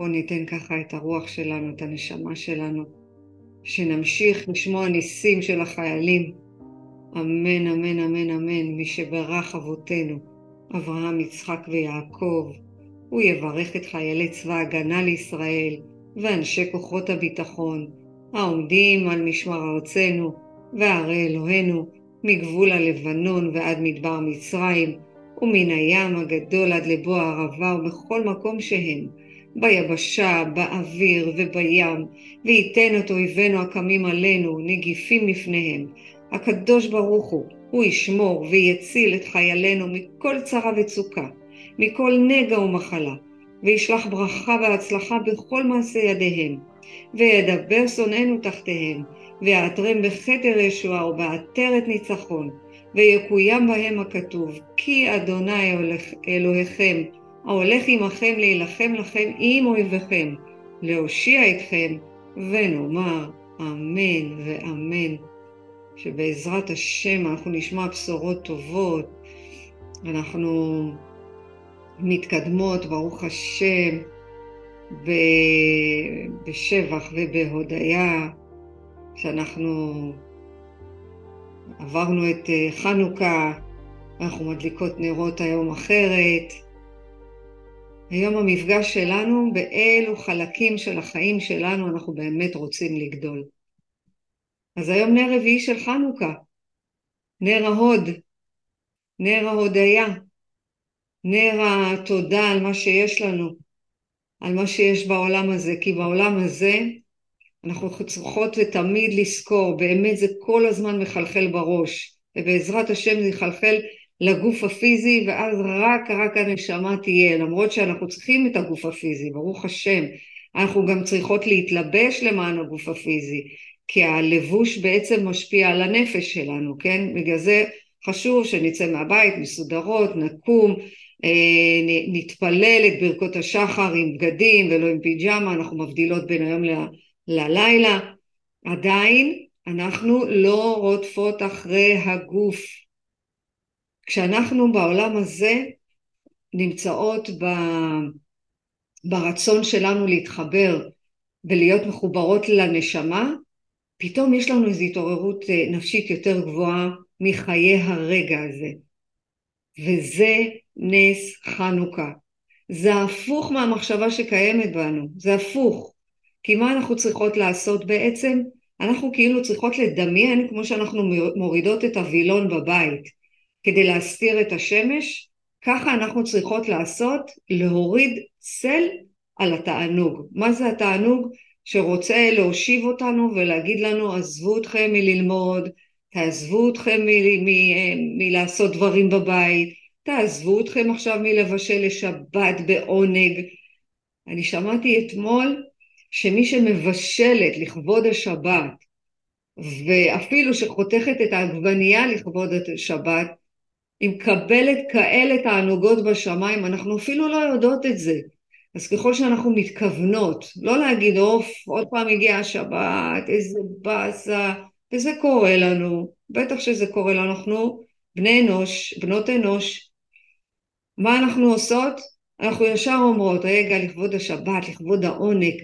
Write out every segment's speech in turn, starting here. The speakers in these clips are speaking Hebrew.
בואו ניתן ככה את הרוח שלנו, את הנשמה שלנו, שנמשיך לשמוע ניסים של החיילים. אמן, אמן, אמן, אמן, מי שברך אבותינו, אברהם, יצחק ויעקב, הוא יברך את חיילי צבא ההגנה לישראל ואנשי כוחות הביטחון, העומדים על משמר ארצנו וערי אלוהינו, מגבול הלבנון ועד מדבר מצרים, ומן הים הגדול עד לבוא הערבה ובכל מקום שהם, ביבשה, באוויר ובים, וייתן את אויבינו הקמים עלינו, נגיפים לפניהם. הקדוש ברוך הוא, הוא ישמור ויציל את חיילינו מכל צרה וצוקה, מכל נגע ומחלה, וישלח ברכה והצלחה בכל מעשה ידיהם, וידבר שונאינו תחתיהם, ויעטרם בכתר ישועה ובעטרת ניצחון, ויקוים בהם הכתוב, כי אדוני אלוהיכם, ההולך עמכם להילחם לכם עם אויביכם, להושיע אתכם, ונאמר אמן ואמן. שבעזרת השם אנחנו נשמע בשורות טובות, אנחנו מתקדמות, ברוך השם, בשבח ובהודיה, שאנחנו עברנו את אה, חנוכה, אנחנו מדליקות נרות היום אחרת. היום המפגש שלנו, באילו חלקים של החיים שלנו אנחנו באמת רוצים לגדול. אז היום נר רביעי של חנוכה, נר ההוד, נר ההודיה, נר התודה על מה שיש לנו, על מה שיש בעולם הזה, כי בעולם הזה אנחנו צריכות תמיד לזכור, באמת זה כל הזמן מחלחל בראש, ובעזרת השם זה יחלחל לגוף הפיזי, ואז רק רק הנשמה תהיה, למרות שאנחנו צריכים את הגוף הפיזי, ברוך השם, אנחנו גם צריכות להתלבש למען הגוף הפיזי, כי הלבוש בעצם משפיע על הנפש שלנו, כן? בגלל זה חשוב שנצא מהבית מסודרות, נקום, אה, נתפלל את ברכות השחר עם בגדים ולא עם פיג'מה, אנחנו מבדילות בין היום ללילה. עדיין אנחנו לא רודפות אחרי הגוף. כשאנחנו בעולם הזה נמצאות ב... ברצון שלנו להתחבר ולהיות מחוברות לנשמה, פתאום יש לנו איזו התעוררות אה, נפשית יותר גבוהה מחיי הרגע הזה. וזה נס חנוכה. זה הפוך מהמחשבה שקיימת בנו, זה הפוך. כי מה אנחנו צריכות לעשות בעצם? אנחנו כאילו צריכות לדמיין כמו שאנחנו מורידות את הווילון בבית כדי להסתיר את השמש, ככה אנחנו צריכות לעשות, להוריד צל על התענוג. מה זה התענוג? שרוצה להושיב אותנו ולהגיד לנו עזבו אתכם מללמוד, תעזבו אתכם מלעשות דברים בבית, תעזבו אתכם עכשיו מלבשל לשבת בעונג. אני שמעתי אתמול שמי שמבשלת לכבוד השבת ואפילו שחותכת את העגבנייה לכבוד השבת היא מקבלת כאלה תענוגות בשמיים, אנחנו אפילו לא יודעות את זה. אז ככל שאנחנו מתכוונות, לא להגיד אוף, עוד פעם הגיעה השבת, איזה באסה, וזה קורה לנו, בטח שזה קורה לנו, אנחנו בני אנוש, בנות אנוש, מה אנחנו עושות? אנחנו ישר אומרות, רגע, לכבוד השבת, לכבוד העונג,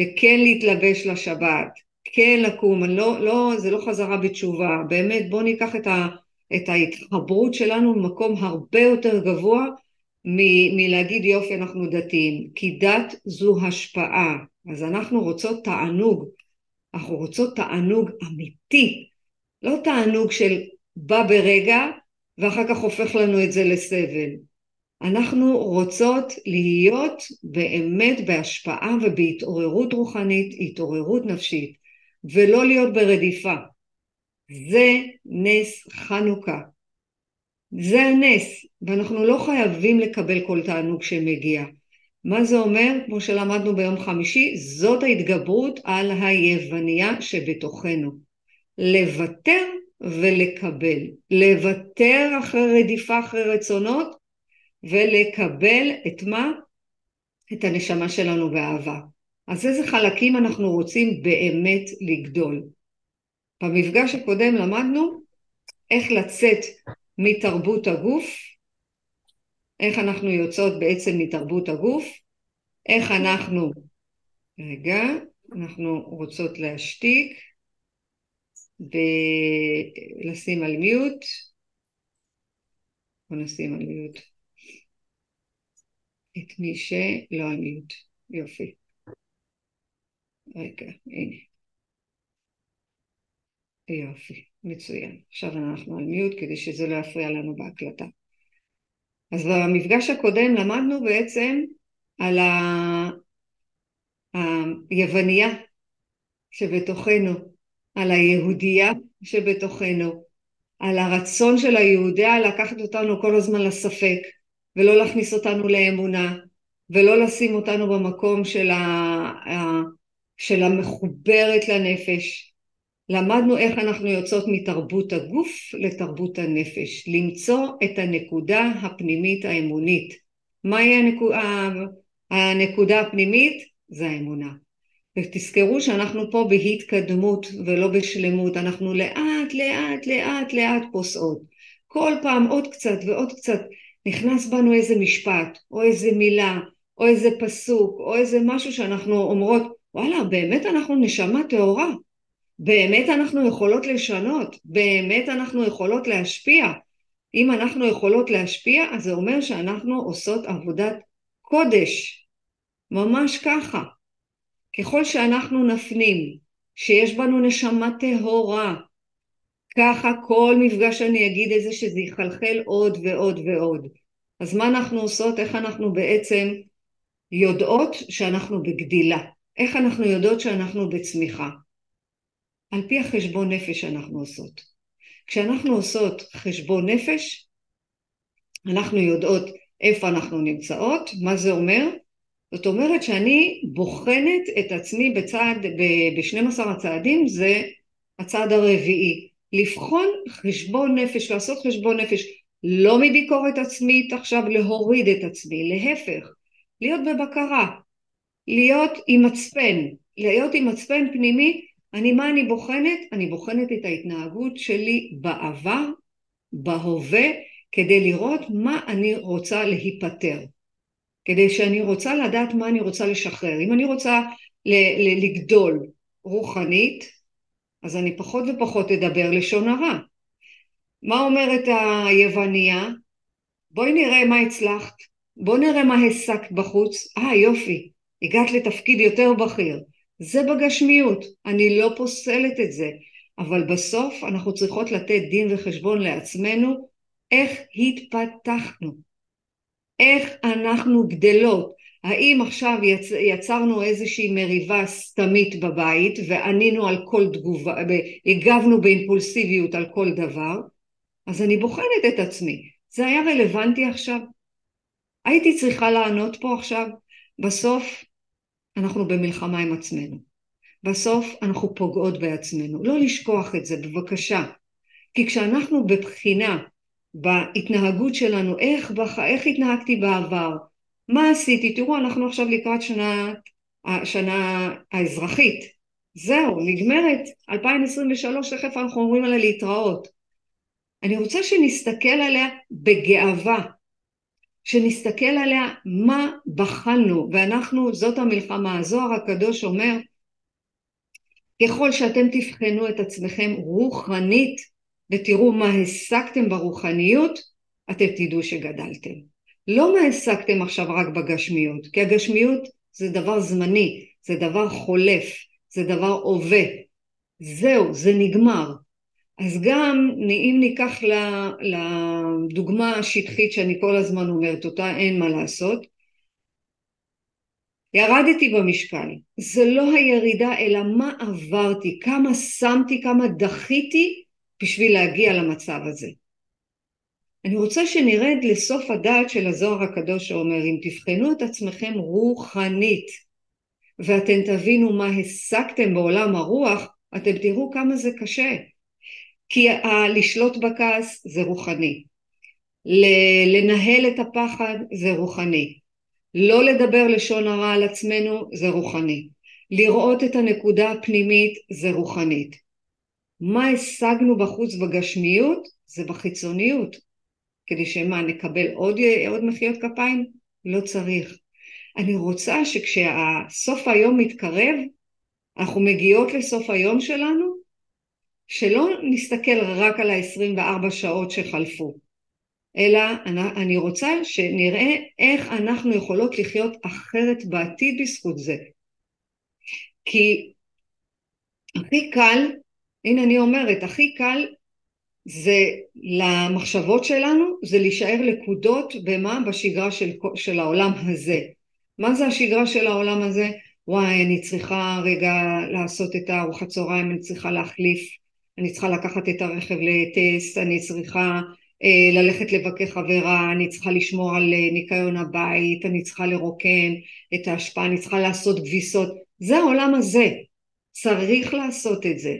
וכן להתלבש לשבת, כן לקום, לא, לא, זה לא חזרה בתשובה, באמת בואו ניקח את, ה, את ההתחברות שלנו במקום הרבה יותר גבוה מ- מלהגיד יופי אנחנו דתיים, כי דת זו השפעה, אז אנחנו רוצות תענוג, אנחנו רוצות תענוג אמיתי, לא תענוג של בא ברגע ואחר כך הופך לנו את זה לסבל. אנחנו רוצות להיות באמת בהשפעה ובהתעוררות רוחנית, התעוררות נפשית, ולא להיות ברדיפה. זה נס חנוכה. זה הנס, ואנחנו לא חייבים לקבל כל תענוג שמגיע. מה זה אומר? כמו שלמדנו ביום חמישי, זאת ההתגברות על היווניה שבתוכנו. לוותר ולקבל. לוותר אחרי רדיפה אחרי רצונות ולקבל את מה? את הנשמה שלנו באהבה. אז איזה חלקים אנחנו רוצים באמת לגדול. במפגש הקודם למדנו איך לצאת מתרבות הגוף, איך אנחנו יוצאות בעצם מתרבות הגוף, איך אנחנו, רגע, אנחנו רוצות להשתיק ולשים על מיוט, בוא נשים על מיוט את מי שלא על מיוט, יופי. רגע, הנה. יופי, מצוין. עכשיו אנחנו על מיוט כדי שזה לא יפריע לנו בהקלטה. אז במפגש הקודם למדנו בעצם על היווניה שבתוכנו, על היהודייה שבתוכנו, על הרצון של היהודיה לקחת אותנו כל הזמן לספק ולא להכניס אותנו לאמונה ולא לשים אותנו במקום של, ה... של המחוברת לנפש. למדנו איך אנחנו יוצאות מתרבות הגוף לתרבות הנפש, למצוא את הנקודה הפנימית האמונית. מהי הנקודה, הנקודה הפנימית? זה האמונה. ותזכרו שאנחנו פה בהתקדמות ולא בשלמות, אנחנו לאט לאט לאט לאט פוסעות. כל פעם עוד קצת ועוד קצת נכנס בנו איזה משפט או איזה מילה או איזה פסוק או איזה משהו שאנחנו אומרות וואלה באמת אנחנו נשמה טהורה באמת אנחנו יכולות לשנות באמת אנחנו יכולות להשפיע אם אנחנו יכולות להשפיע אז זה אומר שאנחנו עושות עבודת קודש ממש ככה ככל שאנחנו נפנים שיש בנו נשמה טהורה, ככה כל מפגש שאני אגיד את זה שזה יחלחל עוד ועוד ועוד. אז מה אנחנו עושות? איך אנחנו בעצם יודעות שאנחנו בגדילה? איך אנחנו יודעות שאנחנו בצמיחה? על פי החשבון נפש שאנחנו עושות. כשאנחנו עושות חשבון נפש, אנחנו יודעות איפה אנחנו נמצאות, מה זה אומר? זאת אומרת שאני בוחנת את עצמי בצעד, ב-12 הצעדים זה הצעד הרביעי. לבחון חשבון נפש, לעשות חשבון נפש, לא מביקורת עצמית עכשיו להוריד את עצמי, להפך, להיות בבקרה, להיות עם מצפן, להיות עם מצפן פנימי, אני מה אני בוחנת? אני בוחנת את ההתנהגות שלי בעבר, בהווה, כדי לראות מה אני רוצה להיפטר. כדי שאני רוצה לדעת מה אני רוצה לשחרר. אם אני רוצה לגדול רוחנית, אז אני פחות ופחות אדבר לשון הרע. מה אומרת היווניה? בואי נראה מה הצלחת, בואי נראה מה השגת בחוץ. אה יופי, הגעת לתפקיד יותר בכיר. זה בגשמיות, אני לא פוסלת את זה, אבל בסוף אנחנו צריכות לתת דין וחשבון לעצמנו איך התפתחנו. איך אנחנו גדלות. האם עכשיו יצ... יצרנו איזושהי מריבה סתמית בבית וענינו על כל תגובה, הגבנו באימפולסיביות על כל דבר, אז אני בוחנת את עצמי. זה היה רלוונטי עכשיו? הייתי צריכה לענות פה עכשיו? בסוף אנחנו במלחמה עם עצמנו. בסוף אנחנו פוגעות בעצמנו. לא לשכוח את זה, בבקשה. כי כשאנחנו בבחינה בהתנהגות שלנו, איך, בח... איך התנהגתי בעבר, מה עשיתי, תראו אנחנו עכשיו לקראת שנה, השנה האזרחית, זהו, נגמרת 2023, תכף אנחנו אומרים עליה להתראות. אני רוצה שנסתכל עליה בגאווה, שנסתכל עליה מה בחנו, ואנחנו, זאת המלחמה, הזוהר הקדוש אומר, ככל שאתם תבחנו את עצמכם רוחנית, ותראו מה השגתם ברוחניות, אתם תדעו שגדלתם. לא מה השגתם עכשיו רק בגשמיות, כי הגשמיות זה דבר זמני, זה דבר חולף, זה דבר הווה. זהו, זה נגמר. אז גם אם ניקח לדוגמה השטחית שאני כל הזמן אומרת אותה, אין מה לעשות, ירדתי במשקל, זה לא הירידה אלא מה עברתי, כמה שמתי, כמה דחיתי בשביל להגיע למצב הזה. אני רוצה שנרד לסוף הדעת של הזוהר הקדוש שאומר אם תבחנו את עצמכם רוחנית ואתם תבינו מה השגתם בעולם הרוח אתם תראו כמה זה קשה כי לשלוט בכעס זה רוחני. לנהל את הפחד זה רוחני. לא לדבר לשון הרע על עצמנו זה רוחני. לראות את הנקודה הפנימית זה רוחנית. מה השגנו בחוץ בגשמיות זה בחיצוניות. כדי שמה נקבל עוד, עוד מחיאות כפיים? לא צריך. אני רוצה שכשסוף היום מתקרב, אנחנו מגיעות לסוף היום שלנו, שלא נסתכל רק על ה-24 שעות שחלפו, אלא אני רוצה שנראה איך אנחנו יכולות לחיות אחרת בעתיד בזכות זה. כי הכי קל, הנה אני אומרת, הכי קל זה למחשבות שלנו, זה להישאר לקודות במה? בשגרה של, של העולם הזה. מה זה השגרה של העולם הזה? וואי, אני צריכה רגע לעשות את הארוחת צהריים, אני צריכה להחליף, אני צריכה לקחת את הרכב לטסט, אני צריכה אה, ללכת לבקר חברה, אני צריכה לשמור על אה, ניקיון הבית, אני צריכה לרוקן את ההשפעה, אני צריכה לעשות כביסות. זה העולם הזה. צריך לעשות את זה.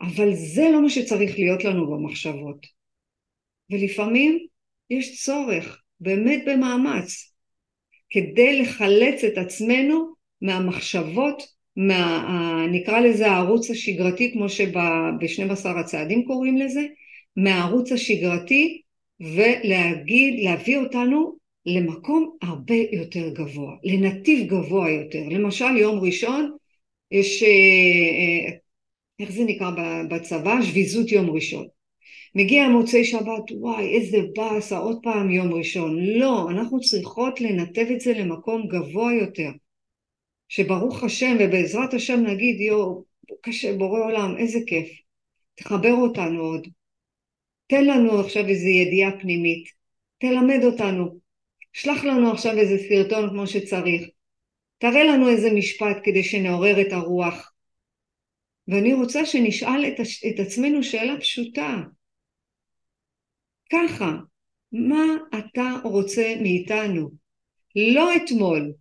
אבל זה לא מה שצריך להיות לנו במחשבות. ולפעמים יש צורך, באמת במאמץ, כדי לחלץ את עצמנו מהמחשבות, מה, נקרא לזה הערוץ השגרתי, כמו שב-12 הצעדים קוראים לזה, מהערוץ השגרתי, ולהגיד, להביא אותנו למקום הרבה יותר גבוה, לנתיב גבוה יותר. למשל יום ראשון יש, אה, אה, איך זה נקרא בצבא? שביזות יום ראשון. מגיע מוצאי שבת, וואי, איזה באסה, עוד פעם יום ראשון. לא, אנחנו צריכות לנתב את זה למקום גבוה יותר. שברוך השם ובעזרת השם נגיד, יואו, קשה, בורא עולם, איזה כיף. תחבר אותנו עוד. תן לנו עכשיו איזו ידיעה פנימית. תלמד אותנו. שלח לנו עכשיו איזה סרטון כמו שצריך. תראה לנו איזה משפט כדי שנעורר את הרוח. ואני רוצה שנשאל את, את עצמנו שאלה פשוטה. ככה, מה אתה רוצה מאיתנו? לא אתמול.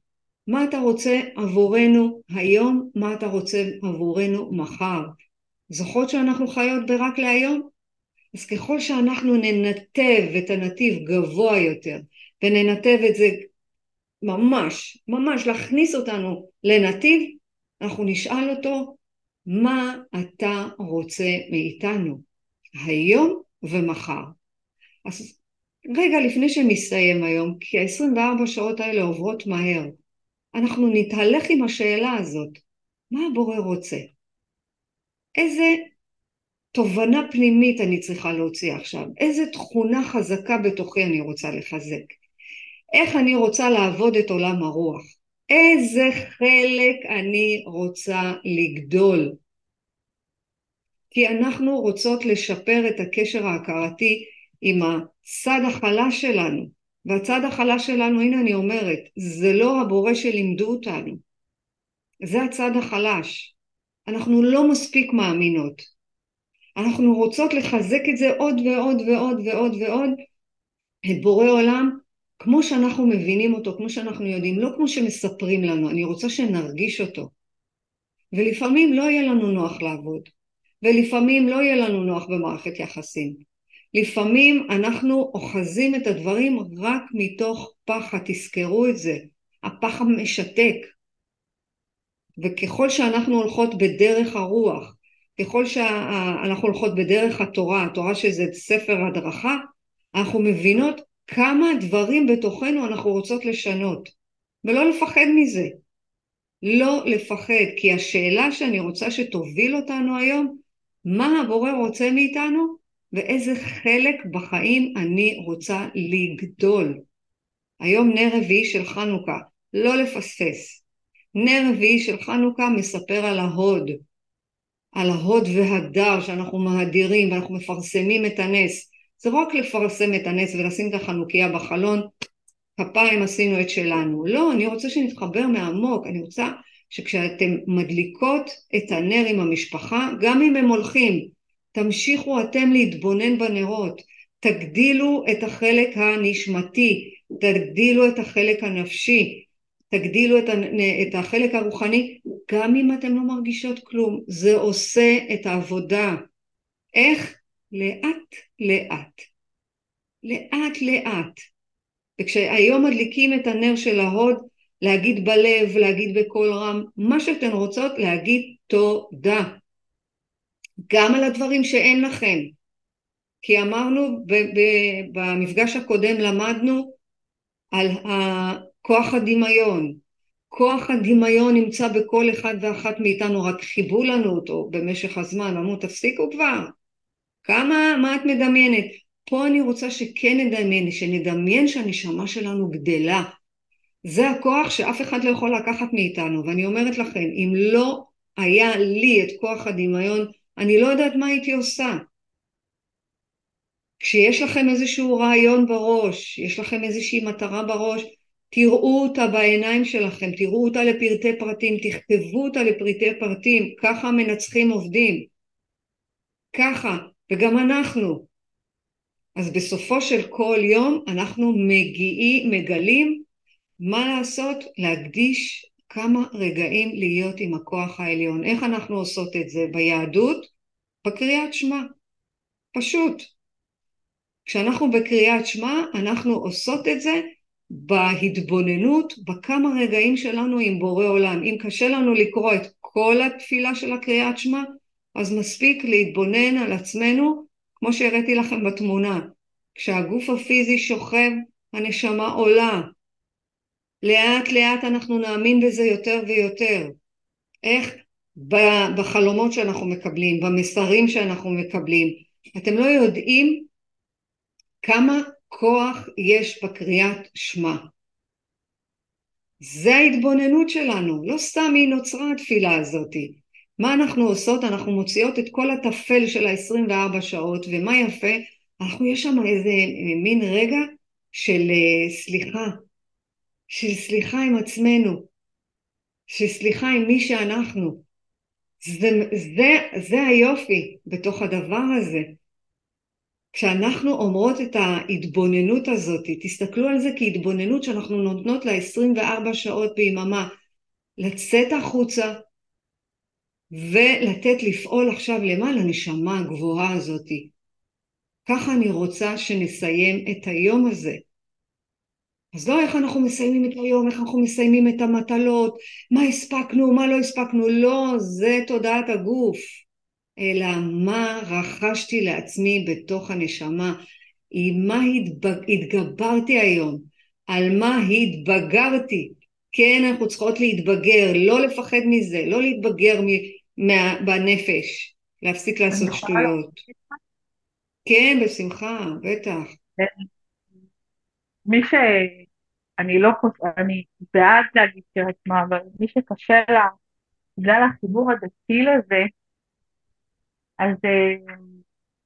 מה אתה רוצה עבורנו היום? מה אתה רוצה עבורנו מחר? זוכרות שאנחנו חיות ברק להיום? אז ככל שאנחנו ננתב את הנתיב גבוה יותר וננתב את זה ממש, ממש להכניס אותנו לנתיב, אנחנו נשאל אותו מה אתה רוצה מאיתנו היום ומחר. אז רגע לפני שמסתיים היום, כי ה-24 שעות האלה עוברות מהר, אנחנו נתהלך עם השאלה הזאת, מה הבורא רוצה? איזה תובנה פנימית אני צריכה להוציא עכשיו? איזה תכונה חזקה בתוכי אני רוצה לחזק? איך אני רוצה לעבוד את עולם הרוח, איזה חלק אני רוצה לגדול. כי אנחנו רוצות לשפר את הקשר ההכרתי עם הצד החלש שלנו, והצד החלש שלנו, הנה אני אומרת, זה לא הבורא שלימדו אותנו, זה הצד החלש. אנחנו לא מספיק מאמינות. אנחנו רוצות לחזק את זה עוד ועוד ועוד ועוד ועוד, את בורא עולם כמו שאנחנו מבינים אותו, כמו שאנחנו יודעים, לא כמו שמספרים לנו, אני רוצה שנרגיש אותו. ולפעמים לא יהיה לנו נוח לעבוד, ולפעמים לא יהיה לנו נוח במערכת יחסים. לפעמים אנחנו אוחזים את הדברים רק מתוך פחד, תזכרו את זה, הפחד משתק. וככל שאנחנו הולכות בדרך הרוח, ככל שאנחנו הולכות בדרך התורה, התורה שזה ספר הדרכה, אנחנו מבינות כמה דברים בתוכנו אנחנו רוצות לשנות, ולא לפחד מזה. לא לפחד, כי השאלה שאני רוצה שתוביל אותנו היום, מה הבורא רוצה מאיתנו ואיזה חלק בחיים אני רוצה לגדול. היום נר רביעי של חנוכה, לא לפספס. נר רביעי של חנוכה מספר על ההוד, על ההוד והדר שאנחנו מהדירים ואנחנו מפרסמים את הנס. זה לא רק לפרסם את הנס ולשים את החנוכיה בחלון, כפיים עשינו את שלנו. לא, אני רוצה שנתחבר מעמוק, אני רוצה שכשאתם מדליקות את הנר עם המשפחה, גם אם הם הולכים, תמשיכו אתם להתבונן בנרות, תגדילו את החלק הנשמתי, תגדילו את החלק הנפשי, תגדילו את, החלק הרוחני, גם אם אתם לא מרגישות כלום, זה עושה את העבודה. איך? לאט לאט. לאט לאט. וכשהיום מדליקים את הנר של ההוד, להגיד בלב, להגיד בקול רם, מה שאתן רוצות להגיד תודה. גם על הדברים שאין לכם. כי אמרנו במפגש הקודם למדנו על כוח הדמיון. כוח הדמיון נמצא בכל אחד ואחת מאיתנו, רק חיבו לנו אותו במשך הזמן, אמרו תפסיקו כבר, כמה, מה את מדמיינת? פה אני רוצה שכן נדמיין, שנדמיין שהנשמה שלנו גדלה. זה הכוח שאף אחד לא יכול לקחת מאיתנו, ואני אומרת לכם, אם לא היה לי את כוח הדמיון, אני לא יודעת מה הייתי עושה. כשיש לכם איזשהו רעיון בראש, יש לכם איזושהי מטרה בראש, תראו אותה בעיניים שלכם, תראו אותה לפרטי פרטים, תכתבו אותה לפרטי פרטים, ככה המנצחים עובדים. ככה, וגם אנחנו. אז בסופו של כל יום אנחנו מגיעים, מגלים מה לעשות, להקדיש כמה רגעים להיות עם הכוח העליון. איך אנחנו עושות את זה? ביהדות? בקריאת שמע. פשוט. כשאנחנו בקריאת שמע אנחנו עושות את זה בהתבוננות בכמה רגעים שלנו עם בורא עולם. אם קשה לנו לקרוא את כל התפילה של הקריאת שמע, אז מספיק להתבונן על עצמנו, כמו שהראיתי לכם בתמונה. כשהגוף הפיזי שוכב, הנשמה עולה. לאט לאט אנחנו נאמין בזה יותר ויותר. איך? בחלומות שאנחנו מקבלים, במסרים שאנחנו מקבלים. אתם לא יודעים כמה כוח יש בקריאת שמע. זה ההתבוננות שלנו, לא סתם היא נוצרה התפילה הזאתי. מה אנחנו עושות? אנחנו מוציאות את כל הטפל של ה-24 שעות, ומה יפה? אנחנו, יש שם איזה מין רגע של אה, סליחה, של סליחה עם עצמנו, של סליחה עם מי שאנחנו. זה, זה, זה היופי בתוך הדבר הזה. כשאנחנו אומרות את ההתבוננות הזאת, תסתכלו על זה כהתבוננות שאנחנו נותנות לה 24 שעות ביממה, לצאת החוצה ולתת לפעול עכשיו למעלה לנשמה הגבוהה הזאת. ככה אני רוצה שנסיים את היום הזה. אז לא איך אנחנו מסיימים את היום, איך אנחנו מסיימים את המטלות, מה הספקנו, מה לא הספקנו, לא, זה תודעת הגוף. אלא מה רכשתי לעצמי בתוך הנשמה, עם מה התבג... התגברתי היום, על מה התבגרתי. כן, אנחנו צריכות להתבגר, לא לפחד מזה, לא להתבגר מ... מה... בנפש, להפסיק לעשות שטויות. כן, בשמחה, בטח. מי ש... אני לא חושבת, אני בעד להגיד שמע, אבל מי שקשה לה, בגלל החיבור הדתי לזה, אז אה,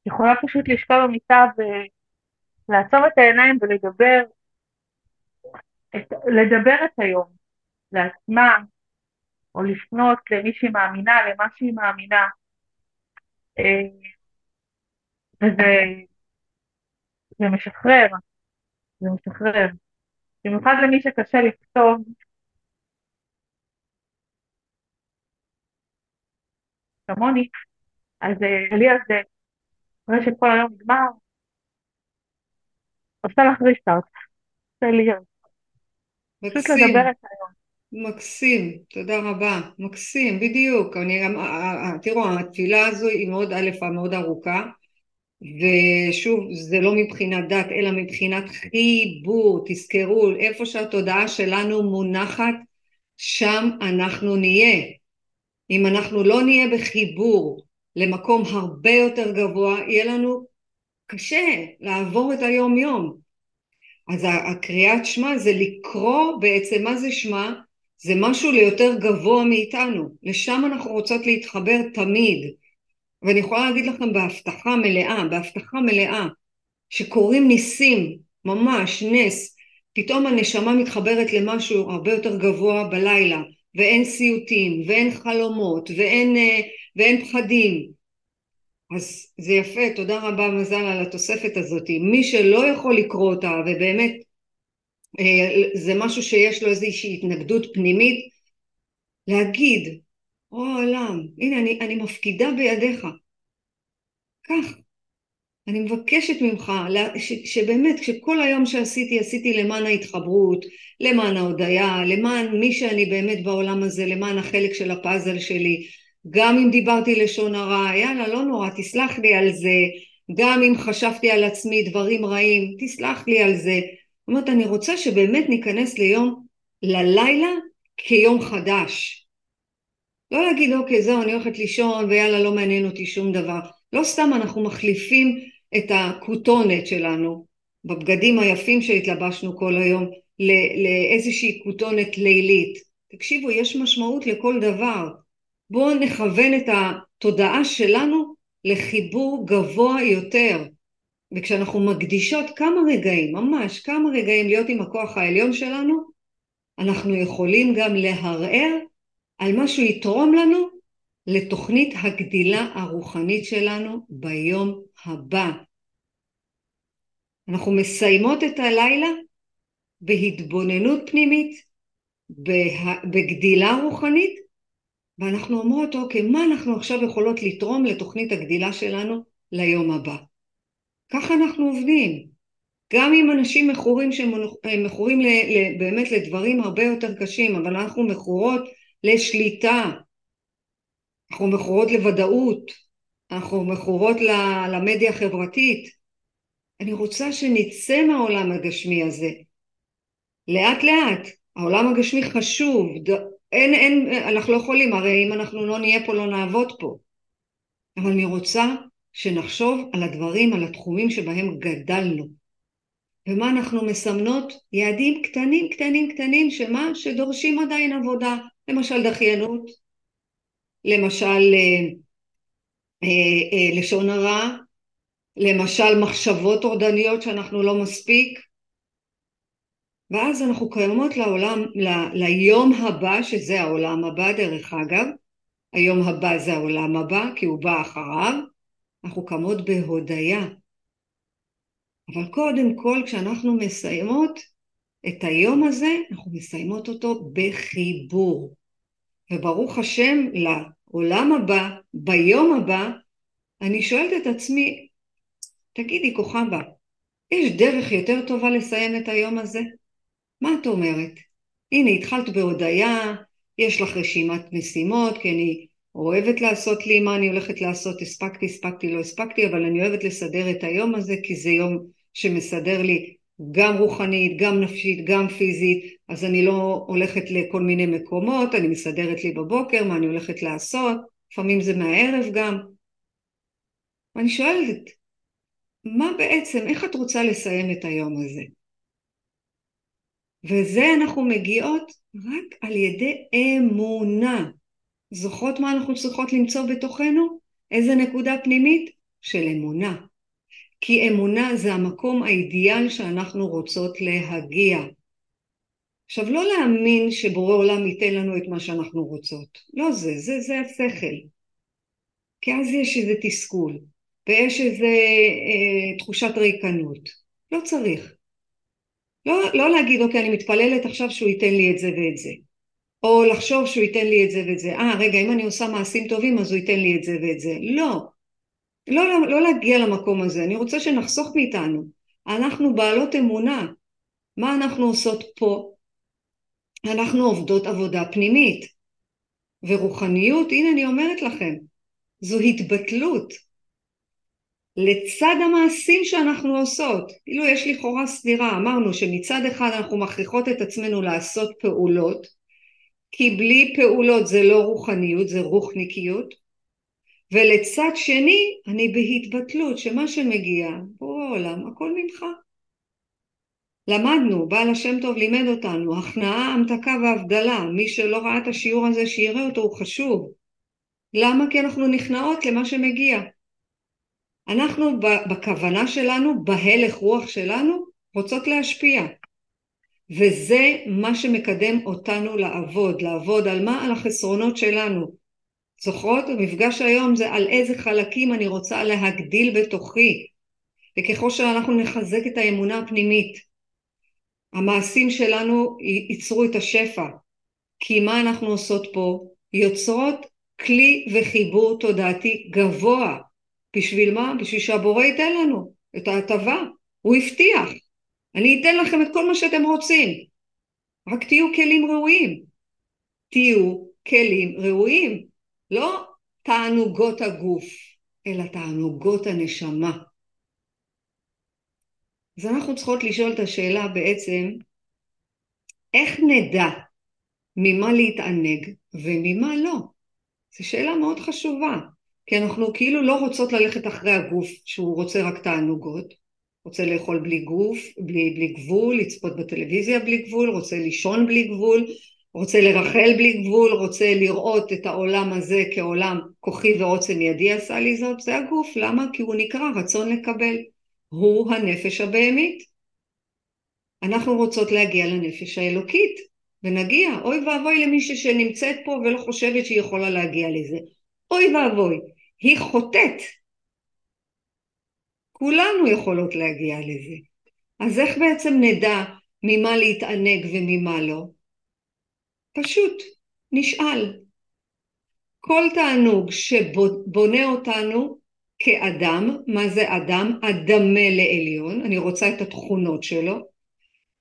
יכולה פשוט לשכב במיטה ולעצום את העיניים ולדבר את, לדבר את היום לעצמה, או לפנות למי שהיא מאמינה, למה שהיא מאמינה. אה, וזה זה משחרר, זה משחרר. במיוחד למי שקשה לכתוב, כמוני, אז לי אז אחרי שכל היום נגמר, עושה לך ריסטארט, עושה לי פשוט לדבר את היום. מקסים, תודה רבה, מקסים, בדיוק, אני גם, תראו, התפילה הזו היא מאוד ענפה, מאוד ארוכה, ושוב, זה לא מבחינת דת, אלא מבחינת חיבור, תזכרו, איפה שהתודעה שלנו מונחת, שם אנחנו נהיה. אם אנחנו לא נהיה בחיבור למקום הרבה יותר גבוה, יהיה לנו קשה לעבור את היום יום. אז הקריאת שמע זה לקרוא בעצם מה זה שמע? זה משהו ליותר גבוה מאיתנו, לשם אנחנו רוצות להתחבר תמיד. ואני יכולה להגיד לכם בהבטחה מלאה, בהבטחה מלאה, שקורים ניסים, ממש נס, פתאום הנשמה מתחברת למשהו הרבה יותר גבוה בלילה, ואין סיוטים, ואין חלומות, ואין, אה, ואין פחדים. אז זה יפה, תודה רבה מזל על התוספת הזאת. מי שלא יכול לקרוא אותה, ובאמת אה, זה משהו שיש לו איזושהי התנגדות פנימית, להגיד, או עולם, הנה אני, אני מפקידה בידיך. כך, אני מבקשת ממך ש, שבאמת שכל היום שעשיתי עשיתי למען ההתחברות, למען ההודיה, למען מי שאני באמת בעולם הזה, למען החלק של הפאזל שלי, גם אם דיברתי לשון הרע, יאללה לא נורא תסלח לי על זה, גם אם חשבתי על עצמי דברים רעים, תסלח לי על זה. זאת אומרת אני רוצה שבאמת ניכנס ליום ללילה כיום חדש. לא להגיד אוקיי זהו אני הולכת לישון ויאללה לא מעניין אותי שום דבר. לא סתם אנחנו מחליפים את הכותונת שלנו בבגדים היפים שהתלבשנו כל היום לאיזושהי כותונת לילית. תקשיבו יש משמעות לכל דבר. בואו נכוון את התודעה שלנו לחיבור גבוה יותר. וכשאנחנו מקדישות כמה רגעים, ממש כמה רגעים להיות עם הכוח העליון שלנו, אנחנו יכולים גם להרהר על מה שהוא יתרום לנו לתוכנית הגדילה הרוחנית שלנו ביום הבא. אנחנו מסיימות את הלילה בהתבוננות פנימית, בגדילה רוחנית, ואנחנו אומרות, אוקיי, מה אנחנו עכשיו יכולות לתרום לתוכנית הגדילה שלנו ליום הבא? ככה אנחנו עובדים. גם עם אנשים מכורים שהם מכורים באמת לדברים הרבה יותר קשים, אבל אנחנו מכורות לשליטה, אנחנו מכורות לוודאות, אנחנו מכורות למדיה החברתית. אני רוצה שנצא מהעולם הגשמי הזה. לאט לאט, העולם הגשמי חשוב, אין, אין, אנחנו לא יכולים, הרי אם אנחנו לא נהיה פה לא נעבוד פה. אבל אני רוצה שנחשוב על הדברים, על התחומים שבהם גדלנו. ומה אנחנו מסמנות? יעדים קטנים קטנים קטנים שמה? שדורשים עדיין עבודה. למשל דחיינות, למשל אה, אה, אה, לשון הרע, למשל מחשבות טורדניות שאנחנו לא מספיק, ואז אנחנו קיימות לעולם, ל, ליום הבא, שזה העולם הבא דרך אגב, היום הבא זה העולם הבא, כי הוא בא אחריו, אנחנו קמות בהודיה. אבל קודם כל כשאנחנו מסיימות את היום הזה, אנחנו מסיימות אותו בחיבור. וברוך השם לעולם הבא, ביום הבא, אני שואלת את עצמי, תגידי כוכבה, יש דרך יותר טובה לסיים את היום הזה? מה את אומרת? הנה התחלת בהודיה, יש לך רשימת משימות, כי אני אוהבת לעשות לי מה אני הולכת לעשות, הספקתי, הספקתי, לא הספקתי, אבל אני אוהבת לסדר את היום הזה, כי זה יום שמסדר לי גם רוחנית, גם נפשית, גם פיזית, אז אני לא הולכת לכל מיני מקומות, אני מסדרת לי בבוקר מה אני הולכת לעשות, לפעמים זה מהערב גם. ואני שואלת, מה בעצם, איך את רוצה לסיים את היום הזה? וזה אנחנו מגיעות רק על ידי אמונה. זוכרות מה אנחנו צריכות למצוא בתוכנו? איזה נקודה פנימית? של אמונה. כי אמונה זה המקום האידיאל שאנחנו רוצות להגיע. עכשיו לא להאמין שבורא עולם ייתן לנו את מה שאנחנו רוצות, לא זה, זה, זה השכל. כי אז יש איזה תסכול, ויש איזה אה, תחושת ריקנות. לא צריך. לא, לא להגיד אוקיי אני מתפללת עכשיו שהוא ייתן לי את זה ואת זה. או לחשוב שהוא ייתן לי את זה ואת זה. אה רגע אם אני עושה מעשים טובים אז הוא ייתן לי את זה ואת זה. לא. לא, לא, לא להגיע למקום הזה, אני רוצה שנחסוך מאיתנו. אנחנו בעלות אמונה. מה אנחנו עושות פה? אנחנו עובדות עבודה פנימית. ורוחניות, הנה אני אומרת לכם, זו התבטלות. לצד המעשים שאנחנו עושות, כאילו יש לכאורה סתירה, אמרנו שמצד אחד אנחנו מכריחות את עצמנו לעשות פעולות, כי בלי פעולות זה לא רוחניות, זה רוחניקיות, ולצד שני אני בהתבטלות שמה שמגיע בורא עולם הכל ממך למדנו, בעל השם טוב לימד אותנו, הכנעה, המתקה והבדלה. מי שלא ראה את השיעור הזה שיראה אותו, הוא חשוב. למה? כי אנחנו נכנעות למה שמגיע. אנחנו בכוונה שלנו, בהלך רוח שלנו, רוצות להשפיע. וזה מה שמקדם אותנו לעבוד. לעבוד על מה? על החסרונות שלנו. זוכרות? המפגש היום זה על איזה חלקים אני רוצה להגדיל בתוכי. וככל שאנחנו נחזק את האמונה הפנימית, המעשים שלנו ייצרו את השפע. כי מה אנחנו עושות פה? יוצרות כלי וחיבור תודעתי גבוה. בשביל מה? בשביל שהבורא ייתן לנו את ההטבה. הוא הבטיח. אני אתן לכם את כל מה שאתם רוצים. רק תהיו כלים ראויים. תהיו כלים ראויים. לא תענוגות הגוף, אלא תענוגות הנשמה. אז אנחנו צריכות לשאול את השאלה בעצם, איך נדע ממה להתענג וממה לא? זו שאלה מאוד חשובה, כי אנחנו כאילו לא רוצות ללכת אחרי הגוף שהוא רוצה רק תענוגות, רוצה לאכול בלי גוף, בלי, בלי גבול, לצפות בטלוויזיה בלי גבול, רוצה לישון בלי גבול, רוצה לרחל בלי גבול, רוצה לראות את העולם הזה כעולם כוחי ועוצם ידי עשה לי זאת, זה הגוף, למה? כי הוא נקרא רצון לקבל, הוא הנפש הבהמית. אנחנו רוצות להגיע לנפש האלוקית, ונגיע, אוי ואבוי למישהי שנמצאת פה ולא חושבת שהיא יכולה להגיע לזה, אוי ואבוי, היא חוטאת, כולנו יכולות להגיע לזה. אז איך בעצם נדע ממה להתענג וממה לא? פשוט, נשאל. כל תענוג שבונה אותנו כאדם, מה זה אדם? אדמה לעליון, אני רוצה את התכונות שלו.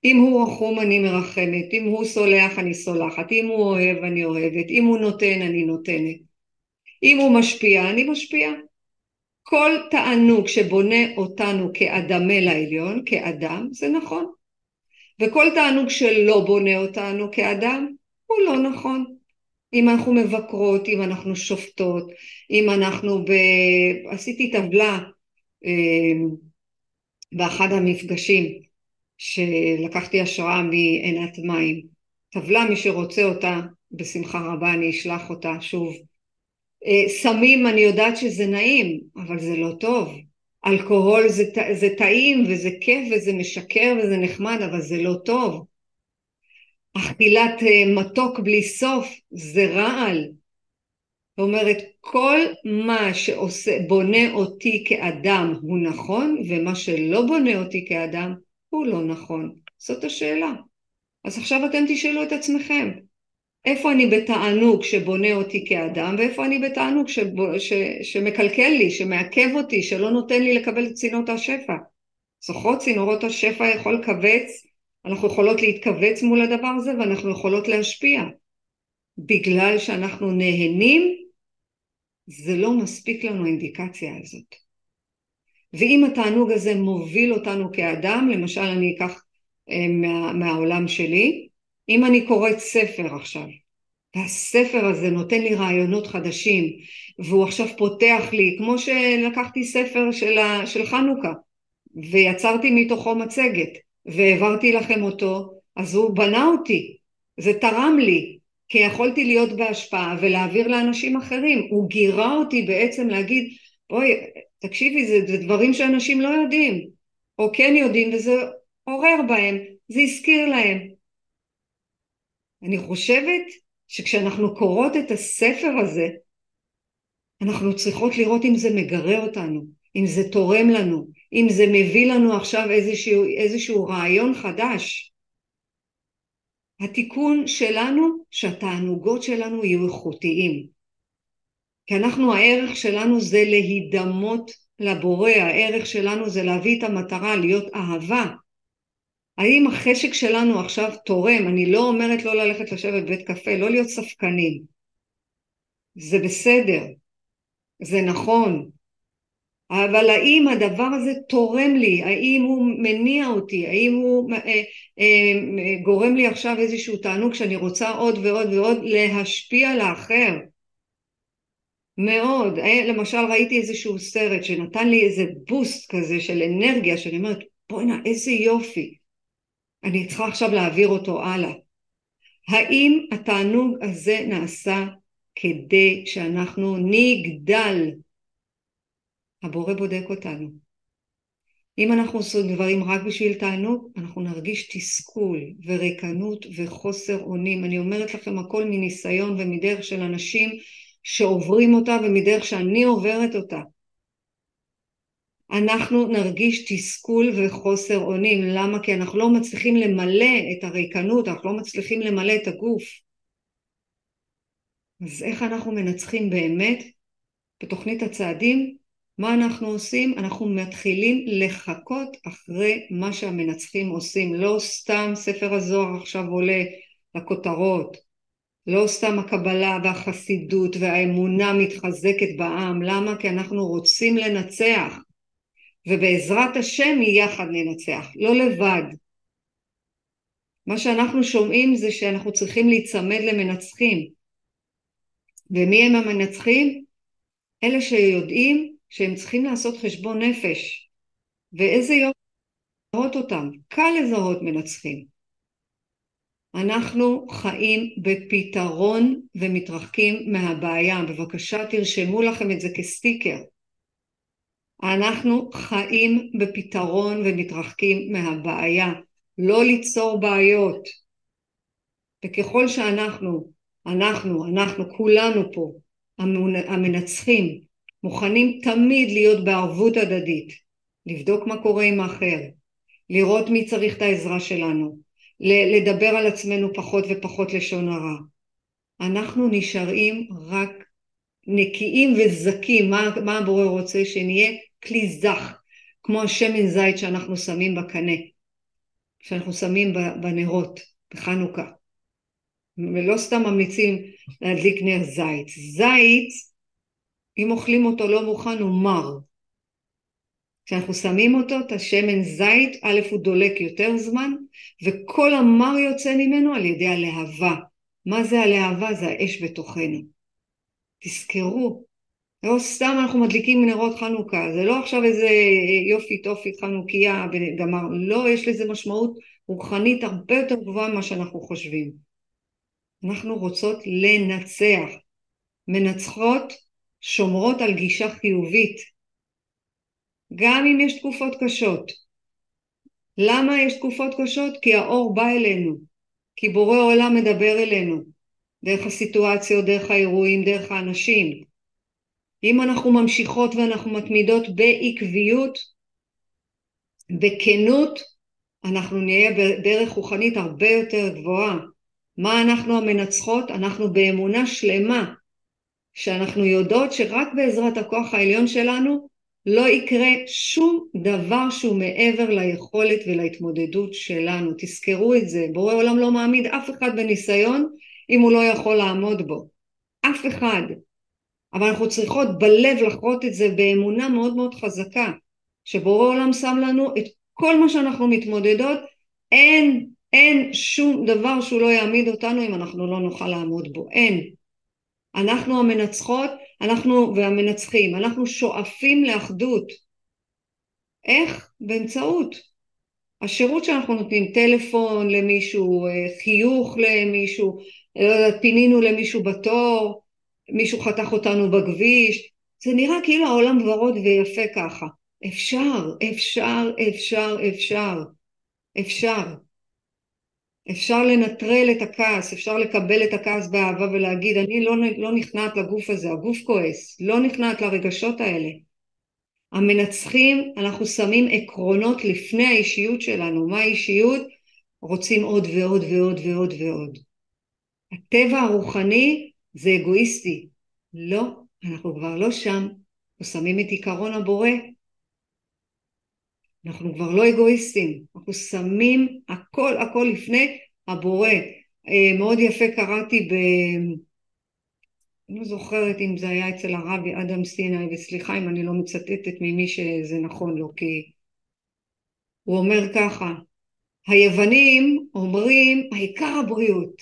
אם הוא רחום אני מרחמת, אם הוא סולח אני סולחת, אם הוא אוהב אני אוהבת, אם הוא נותן אני נותנת. אם הוא משפיע אני משפיעה. כל תענוג שבונה אותנו כאדמה לעליון, כאדם, זה נכון. וכל תענוג שלא בונה אותנו כאדם, הוא לא נכון. אם אנחנו מבקרות, אם אנחנו שופטות, אם אנחנו ב... עשיתי טבלה אה, באחד המפגשים שלקחתי השראה מעינת מים. טבלה, מי שרוצה אותה, בשמחה רבה אני אשלח אותה שוב אה, סמים אני יודעת שזה נעים, אבל זה לא טוב. אלכוהול זה, זה טעים וזה כיף וזה משקר וזה נחמד, אבל זה לא טוב. אכילת אה, מתוק בלי סוף זה רעל. זאת אומרת, כל מה שבונה אותי כאדם הוא נכון, ומה שלא בונה אותי כאדם הוא לא נכון. זאת השאלה. אז עכשיו אתם תשאלו את עצמכם, איפה אני בתענוג שבונה אותי כאדם ואיפה אני בתענוג שבו, ש, שמקלקל לי, שמעכב אותי, שלא נותן לי לקבל את צינורות השפע. זוכרות צינורות השפע יכול לכווץ, אנחנו יכולות להתכווץ מול הדבר הזה ואנחנו יכולות להשפיע. בגלל שאנחנו נהנים, זה לא מספיק לנו האינדיקציה הזאת. ואם התענוג הזה מוביל אותנו כאדם, למשל אני אקח אה, מה, מהעולם שלי, אם אני קוראת ספר עכשיו, והספר הזה נותן לי רעיונות חדשים, והוא עכשיו פותח לי, כמו שלקחתי ספר של, ה, של חנוכה, ויצרתי מתוכו מצגת, והעברתי לכם אותו, אז הוא בנה אותי, זה תרם לי, כי יכולתי להיות בהשפעה ולהעביר לאנשים אחרים, הוא גירה אותי בעצם להגיד, אוי, תקשיבי, זה, זה דברים שאנשים לא יודעים, או כן יודעים, וזה עורר בהם, זה הזכיר להם, אני חושבת שכשאנחנו קוראות את הספר הזה, אנחנו צריכות לראות אם זה מגרה אותנו, אם זה תורם לנו, אם זה מביא לנו עכשיו איזשהו, איזשהו רעיון חדש. התיקון שלנו, שהתענוגות שלנו יהיו איכותיים. כי אנחנו, הערך שלנו זה להידמות לבורא, הערך שלנו זה להביא את המטרה, להיות אהבה, האם החשק שלנו עכשיו תורם? אני לא אומרת לא ללכת לשבת בבית קפה, לא להיות ספקנים. זה בסדר, זה נכון, אבל האם הדבר הזה תורם לי? האם הוא מניע אותי? האם הוא אה, אה, אה, גורם לי עכשיו איזשהו תענוג שאני רוצה עוד ועוד ועוד להשפיע לאחר? מאוד. אה, למשל ראיתי איזשהו סרט שנתן לי איזה בוסט כזה של אנרגיה שאני אומרת בוא'נה איזה יופי אני צריכה עכשיו להעביר אותו הלאה. האם התענוג הזה נעשה כדי שאנחנו נגדל? הבורא בודק אותנו. אם אנחנו עושים דברים רק בשביל תענוג, אנחנו נרגיש תסכול וריקנות וחוסר אונים. אני אומרת לכם הכל מניסיון ומדרך של אנשים שעוברים אותה ומדרך שאני עוברת אותה. אנחנו נרגיש תסכול וחוסר אונים. למה? כי אנחנו לא מצליחים למלא את הריקנות, אנחנו לא מצליחים למלא את הגוף. אז איך אנחנו מנצחים באמת? בתוכנית הצעדים, מה אנחנו עושים? אנחנו מתחילים לחכות אחרי מה שהמנצחים עושים. לא סתם ספר הזוהר עכשיו עולה לכותרות, לא סתם הקבלה והחסידות והאמונה מתחזקת בעם. למה? כי אנחנו רוצים לנצח. ובעזרת השם יחד ננצח, לא לבד. מה שאנחנו שומעים זה שאנחנו צריכים להיצמד למנצחים. ומי הם המנצחים? אלה שיודעים שהם צריכים לעשות חשבון נפש. ואיזה יופי לזהות אותם. קל לזהות מנצחים. אנחנו חיים בפתרון ומתרחקים מהבעיה. בבקשה תרשמו לכם את זה כסטיקר. אנחנו חיים בפתרון ומתרחקים מהבעיה. לא ליצור בעיות. וככל שאנחנו, אנחנו, אנחנו, כולנו פה, המנצחים, מוכנים תמיד להיות בערבות הדדית, לבדוק מה קורה עם האחר, לראות מי צריך את העזרה שלנו, לדבר על עצמנו פחות ופחות לשון הרע. אנחנו נשארים רק נקיים וזכים, מה, מה הבורא רוצה? שנהיה כלי זך, כמו השמן זית שאנחנו שמים בקנה, שאנחנו שמים בנרות בחנוכה. ולא סתם ממליצים להדליק נר זית. זית, אם אוכלים אותו לא מוכן הוא מר. כשאנחנו שמים אותו, את השמן זית, א' הוא דולק יותר זמן, וכל המר יוצא ממנו על ידי הלהבה. מה זה הלהבה? זה האש בתוכנו. תזכרו, לא סתם אנחנו מדליקים נרות חנוכה, זה לא עכשיו איזה יופי טופי חנוכיה וגמר, לא, יש לזה משמעות רוחנית הרבה יותר גבוהה ממה שאנחנו חושבים. אנחנו רוצות לנצח. מנצחות שומרות על גישה חיובית, גם אם יש תקופות קשות. למה יש תקופות קשות? כי האור בא אלינו, כי בורא עולם מדבר אלינו, דרך הסיטואציות, דרך האירועים, דרך האנשים. אם אנחנו ממשיכות ואנחנו מתמידות בעקביות, בכנות, אנחנו נהיה בדרך רוחנית הרבה יותר גבוהה. מה אנחנו המנצחות? אנחנו באמונה שלמה שאנחנו יודעות שרק בעזרת הכוח העליון שלנו לא יקרה שום דבר שהוא מעבר ליכולת ולהתמודדות שלנו. תזכרו את זה, בורא עולם לא מעמיד אף אחד בניסיון אם הוא לא יכול לעמוד בו. אף אחד. אבל אנחנו צריכות בלב לחרות את זה באמונה מאוד מאוד חזקה, שבורא עולם שם לנו את כל מה שאנחנו מתמודדות, אין, אין שום דבר שהוא לא יעמיד אותנו אם אנחנו לא נוכל לעמוד בו, אין. אנחנו המנצחות, אנחנו והמנצחים, אנחנו שואפים לאחדות. איך? באמצעות השירות שאנחנו נותנים, טלפון למישהו, חיוך למישהו, לא יודעת, פינינו למישהו בתור, מישהו חתך אותנו בכביש, זה נראה כאילו העולם ורוד ויפה ככה. אפשר, אפשר, אפשר, אפשר, אפשר. אפשר לנטרל את הכעס, אפשר לקבל את הכעס באהבה ולהגיד אני לא, לא נכנעת לגוף הזה, הגוף כועס, לא נכנעת לרגשות האלה. המנצחים, אנחנו שמים עקרונות לפני האישיות שלנו. מה האישיות? רוצים עוד ועוד ועוד ועוד ועוד. הטבע הרוחני זה אגואיסטי. לא, אנחנו כבר לא שם. אנחנו שמים את עיקרון הבורא אנחנו כבר לא אגואיסטים, אנחנו שמים הכל הכל לפני הבורא. אה, מאוד יפה קראתי ב... אני לא זוכרת אם זה היה אצל הרבי אדם סיני, וסליחה אם אני לא מצטטת ממי שזה נכון לו, כי הוא אומר ככה, היוונים אומרים העיקר הבריאות,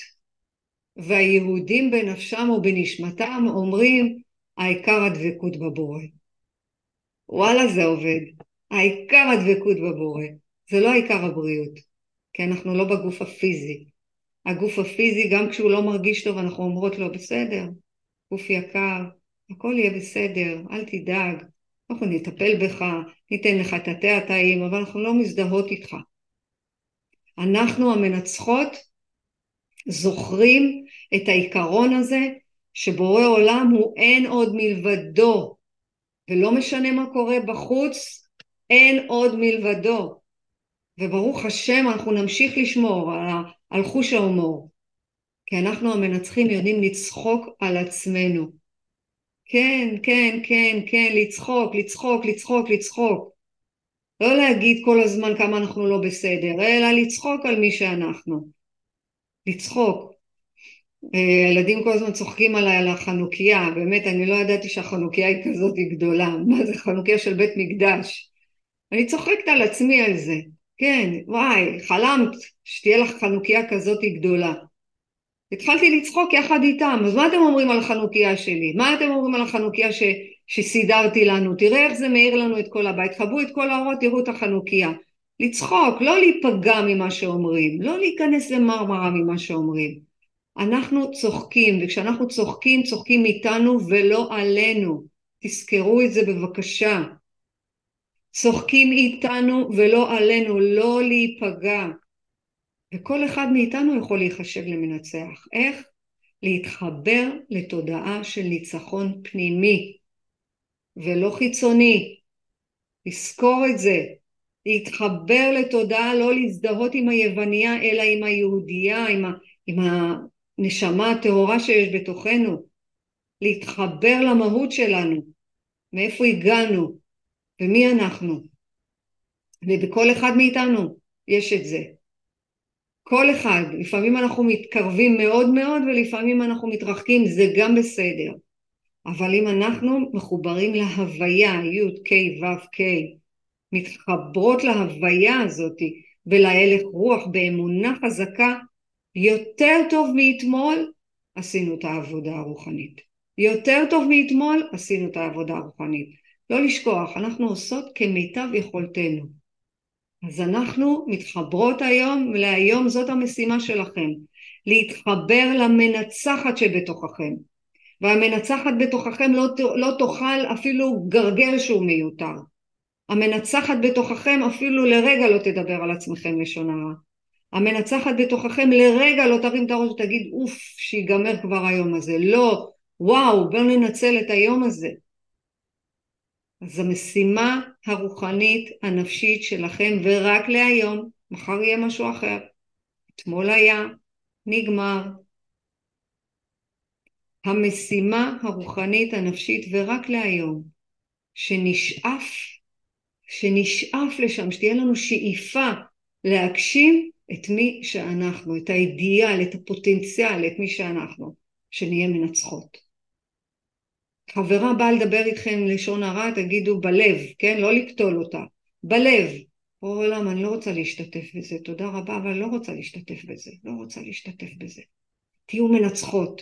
והיהודים בנפשם ובנשמתם אומרים העיקר הדבקות בבורא. וואלה זה עובד. העיקר הדבקות בבורא, זה לא העיקר הבריאות, כי אנחנו לא בגוף הפיזי. הגוף הפיזי, גם כשהוא לא מרגיש טוב, אנחנו אומרות לו, בסדר, גוף יקר, הכל יהיה בסדר, אל תדאג, אנחנו נטפל בך, ניתן לך את התה הטעים, אבל אנחנו לא מזדהות איתך. אנחנו המנצחות זוכרים את העיקרון הזה שבורא עולם הוא אין עוד מלבדו ולא משנה מה קורה בחוץ אין עוד מלבדו. וברוך השם אנחנו נמשיך לשמור על, על חוש ההומור. כי אנחנו המנצחים יודעים לצחוק על עצמנו. כן, כן, כן, כן, לצחוק, לצחוק, לצחוק, לצחוק. לא להגיד כל הזמן כמה אנחנו לא בסדר, אלא לצחוק על מי שאנחנו. לצחוק. אה, הילדים כל הזמן צוחקים עליי על החנוכיה, באמת אני לא ידעתי שהחנוכיה היא כזאת גדולה, מה זה חנוכיה של בית מקדש? אני צוחקת על עצמי על זה, כן, וואי, חלמת שתהיה לך חנוכיה כזאת גדולה. התחלתי לצחוק יחד איתם, אז מה אתם אומרים על החנוכיה שלי? מה אתם אומרים על החנוכיה ש... שסידרתי לנו? תראה איך זה מאיר לנו את כל הבית, חבו את כל האורות, תראו את החנוכיה. לצחוק, לא להיפגע ממה שאומרים, לא להיכנס למרמרה ממה שאומרים. אנחנו צוחקים, וכשאנחנו צוחקים, צוחקים איתנו ולא עלינו. תזכרו את זה בבקשה. צוחקים איתנו ולא עלינו, לא להיפגע. וכל אחד מאיתנו יכול להיחשב למנצח. איך? להתחבר לתודעה של ניצחון פנימי ולא חיצוני. לזכור את זה. להתחבר לתודעה, לא להזדהות עם היווניה, אלא עם היהודייה, עם, ה, עם הנשמה הטהורה שיש בתוכנו. להתחבר למהות שלנו, מאיפה הגענו ומי אנחנו. ובכל אחד מאיתנו יש את זה. כל אחד, לפעמים אנחנו מתקרבים מאוד מאוד ולפעמים אנחנו מתרחקים, זה גם בסדר. אבל אם אנחנו מחוברים להוויה, י' ק' ו' ק', מתחברות להוויה הזאת ולהלך רוח באמונה חזקה, יותר טוב מאתמול עשינו את העבודה הרוחנית. יותר טוב מאתמול עשינו את העבודה הרוחנית. לא לשכוח, אנחנו עושות כמיטב יכולתנו. אז אנחנו מתחברות היום, להיום זאת המשימה שלכם, להתחבר למנצחת שבתוככם. והמנצחת בתוככם לא, לא תאכל אפילו גרגר שהוא מיותר. המנצחת בתוככם אפילו לרגע לא תדבר על עצמכם לשון הרע. המנצחת בתוככם לרגע לא תרים את הראש ותגיד אוף שיגמר כבר היום הזה. לא, וואו בואו ננצל את היום הזה. אז המשימה הרוחנית הנפשית שלכם ורק להיום, מחר יהיה משהו אחר. אתמול היה, נגמר. המשימה הרוחנית הנפשית ורק להיום, שנשאף, שנשאף לשם, שתהיה לנו שאיפה להגשים את מי שאנחנו, את האידיאל, את הפוטנציאל, את מי שאנחנו, שנהיה מנצחות. חברה באה לדבר איתכם לשון הרע, תגידו בלב, כן? לא לקטול אותה. בלב. או עולם, אני לא רוצה להשתתף בזה, תודה רבה, אבל לא רוצה להשתתף בזה, לא רוצה להשתתף בזה. תהיו מנצחות.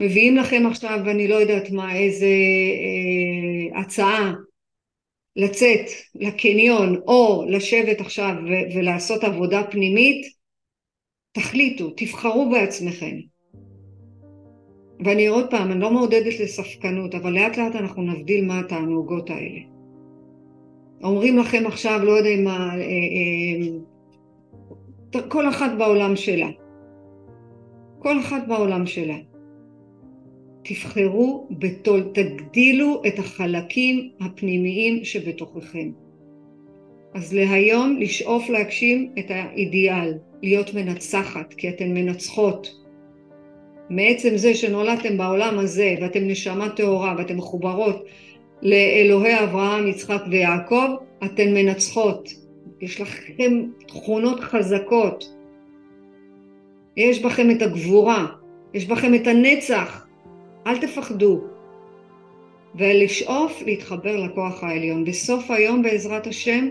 מביאים לכם עכשיו, אני לא יודעת מה, איזה אה, הצעה לצאת לקניון או לשבת עכשיו ו- ולעשות עבודה פנימית, תחליטו, תבחרו בעצמכם. ואני עוד פעם, אני לא מעודדת לספקנות, אבל לאט לאט אנחנו נבדיל מה התענוגות האלה. אומרים לכם עכשיו, לא יודע מה, אה, אה, כל אחת בעולם שלה. כל אחת בעולם שלה. תבחרו בתול, תגדילו את החלקים הפנימיים שבתוככם. אז להיום לשאוף להגשים את האידיאל, להיות מנצחת, כי אתן מנצחות. מעצם זה שנולדתם בעולם הזה ואתם נשמה טהורה ואתם מחוברות לאלוהי אברהם, יצחק ויעקב, אתן מנצחות. יש לכם תכונות חזקות. יש בכם את הגבורה, יש בכם את הנצח. אל תפחדו. ולשאוף להתחבר לכוח העליון. בסוף היום בעזרת השם,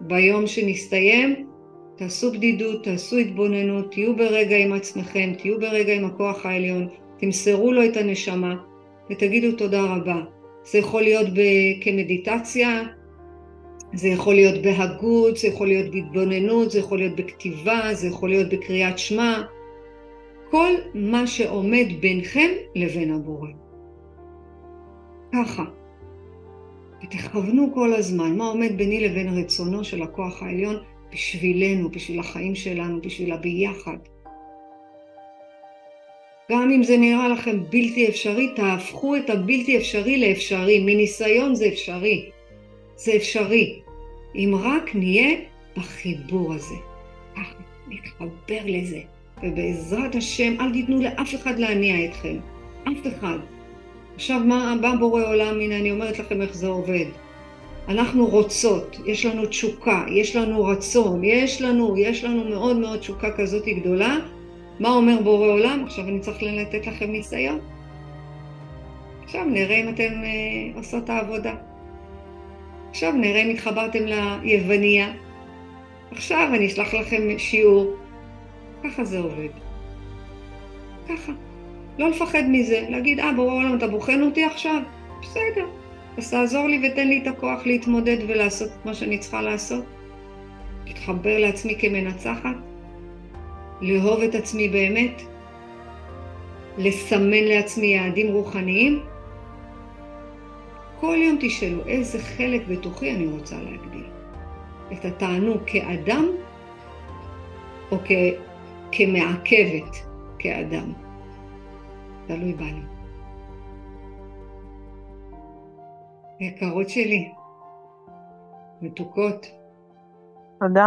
ביום שנסתיים, תעשו בדידות, תעשו התבוננות, תהיו ברגע עם עצמכם, תהיו ברגע עם הכוח העליון, תמסרו לו את הנשמה ותגידו תודה רבה. זה יכול להיות כמדיטציה, זה יכול להיות בהגות, זה יכול להיות בהתבוננות, זה יכול להיות בכתיבה, זה יכול להיות בקריאת שמע, כל מה שעומד בינכם לבין הבורא. ככה. ותכוונו כל הזמן מה עומד ביני לבין רצונו של הכוח העליון בשבילנו, בשביל החיים שלנו, בשביל הביחד. גם אם זה נראה לכם בלתי אפשרי, תהפכו את הבלתי אפשרי לאפשרי. מניסיון זה אפשרי. זה אפשרי. אם רק נהיה בחיבור הזה. ככה, נתחבר לזה. ובעזרת השם, אל תיתנו לאף אחד להניע אתכם. אף אחד. עכשיו, מה בא בורא עולם? הנה, אני אומרת לכם איך זה עובד. אנחנו רוצות, יש לנו תשוקה, יש לנו רצון, יש לנו, יש לנו מאוד מאוד תשוקה כזאת גדולה. מה אומר בורא עולם? עכשיו אני צריך לתת לכם ניסיון. עכשיו נראה אם אתם אה, עושות את העבודה. עכשיו נראה אם התחברתם ליווניה, עכשיו אני אשלח לכם שיעור. ככה זה עובד. ככה. לא לפחד מזה, להגיד, אה, בורא עולם, אתה בוחן אותי עכשיו? בסדר. אז תעזור לי ותן לי את הכוח להתמודד ולעשות את מה שאני צריכה לעשות. להתחבר לעצמי כמנצחת, לאהוב את עצמי באמת, לסמן לעצמי יעדים רוחניים. כל יום תשאלו איזה חלק בתוכי אני רוצה להגדיל. את התענוג כאדם או כ... כמעכבת כאדם. תלוי בנו. יקרות שלי, מתוקות. תודה.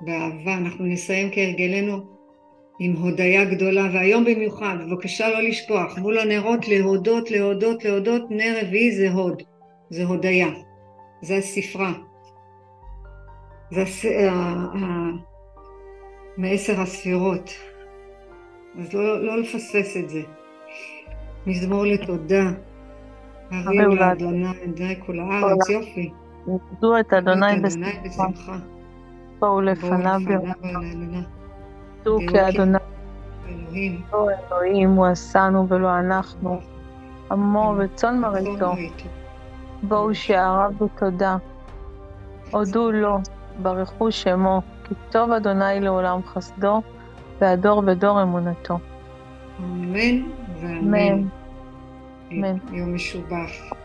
באהבה. אנחנו נסיים כהרגלנו עם הודיה גדולה, והיום במיוחד, בבקשה לא לשכוח, מול הנרות להודות, להודות, להודות, נר רביעי זה הוד, זה הודיה, זה הספרה, זה הס... מעשר הספירות, אז לא, לא לפספס את זה. מזמור לתודה. הריעו לאדוני, אדוני כל הארץ, יופי. עבדו את אדוני בשמחה. בואו לפניו באמונה. עבדו כאדוני. אלוהים. לא אלוהים הוא עשנו ולא אנחנו. עמו וצאן מרעיתו. בואו שעריו בתודה. הודו לו, ברכו שמו, כי טוב אדוני לעולם חסדו, והדור ודור אמונתו. אמן ואמן. אמן. יום משובח.